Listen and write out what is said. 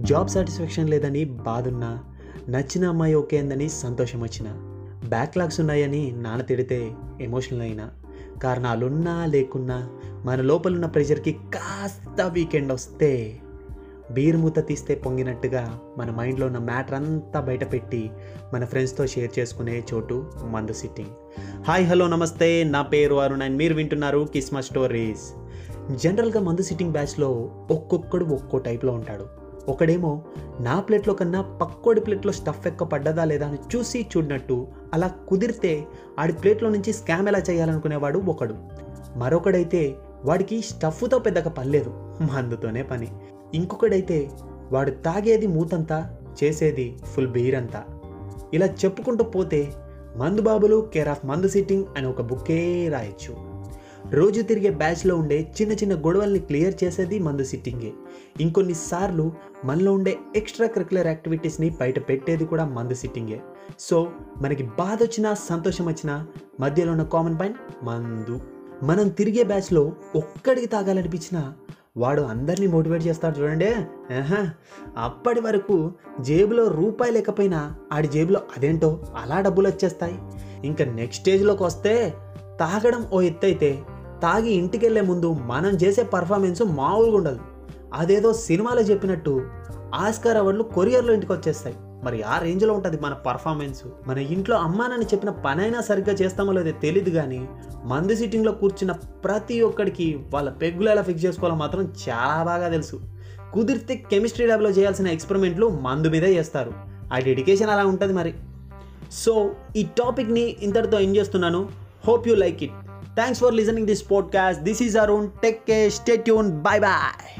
Job satisfaction లేదని బాధున్నా నచ్చిన అమ్మాయి ఓకే అందని సంతోషం వచ్చిన బ్యాక్లాగ్స్ ఉన్నాయని నాన్న తిడితే ఎమోషనల్ అయినా కారణాలున్నా లేకున్నా మన లోపలున్న ప్రెషర్కి కాస్త వీకెండ్ వస్తే బీర్ మూత తీస్తే పొంగినట్టుగా మన మైండ్లో ఉన్న మ్యాటర్ అంతా బయటపెట్టి మన ఫ్రెండ్స్తో షేర్ చేసుకునే చోటు మందు సిట్టింగ్. హాయ్ హలో నమస్తే. నా పేరు అరుణ్ అండ్ మీరు వింటున్నారు కిస్మా స్టోరీస్. జనరల్గా మందు సిట్టింగ్ బ్యాచ్లో ఒక్కొక్కడు ఒక్కో టైప్లో ఉంటాడు. ఒకడేమో నా ప్లేట్లో కన్నా పక్కోడి ప్లేట్లో స్టఫ్ ఎక్క పడ్డదా లేదా అని చూసి చూడినట్టు అలా కుదిరితే ఆడి ప్లేట్లో నుంచి స్కామ్ ఎలా చేయాలనుకునేవాడు ఒకడు. మరొకడైతే వాడికి స్టఫ్తో పెద్దగా పర్లేదు మందుతోనే పని. ఇంకొకడైతే వాడు తాగేది మూతంతా చేసేది ఫుల్ బీర్ అంతా ఇలా చెప్పుకుంటూ పోతే మందు బాబులు కేర్ ఆఫ్ మందు సిట్టింగ్ అని ఒక బుక్కే రాయొచ్చు. రోజు తిరిగే బ్యాచ్లో ఉండే చిన్న చిన్న గొడవల్ని క్లియర్ చేసేది మందు సిట్టింగే ఇంకొన్నిసార్లు మనలో ఉండే ఎక్స్ట్రా కరికులర్ యాక్టివిటీస్ని బయట పెట్టేది కూడా మందు సిట్టింగే సో మనకి బాధ వచ్చినా సంతోషం వచ్చినా మధ్యలో ఉన్న కామన్ పాయింట్ మందు. మనం తిరిగే బ్యాచ్లో ఒక్కడికి తాగాలనిపించినా వాడు అందరినీ మోటివేట్ చేస్తాడు చూడండి. అప్పటి వరకు జేబులో రూపాయి లేకపోయినా ఆడి జేబులో అదేంటో అలా డబ్బులు వచ్చేస్తాయి. ఇంకా నెక్స్ట్ స్టేజ్లోకి వస్తే తాగడం ఓ ఎత్తైతే తాగి ఇంటికి వెళ్ళే ముందు మనం చేసే పర్ఫార్మెన్స్ మామూలుగా ఉండదు. అదేదో సినిమాలో చెప్పినట్టు ఆస్కార్ అవార్డులు కొరియర్లో ఇంటికి వచ్చేస్తాయి మరి ఆ రేంజ్లో ఉంటుంది మన పర్ఫార్మెన్స్. మన ఇంట్లో అమ్మానని చెప్పిన పనైనా సరిగ్గా చేస్తామో లేదో తెలియదు కానీ మందు సిట్టింగ్లో కూర్చున్న ప్రతి ఒక్కడికి వాళ్ళ పెగ్గులు ఎలా ఫిక్స్ చేసుకోవాలో మాత్రం చాలా బాగా తెలుసు. కుదిరితే కెమిస్ట్రీ ల్యాబ్లో చేయాల్సిన ఎక్స్పెరిమెంట్లు మందు మీదే చేస్తారు. ఆ డెడికేషన్ అలా ఉంటుంది మరి. సో ఈ టాపిక్ని ఇంతటితో ఎండ్ చేస్తున్నాను. Hope you like it. Thanks for listening this podcast. This is our own Take care. Stay tuned. Bye bye.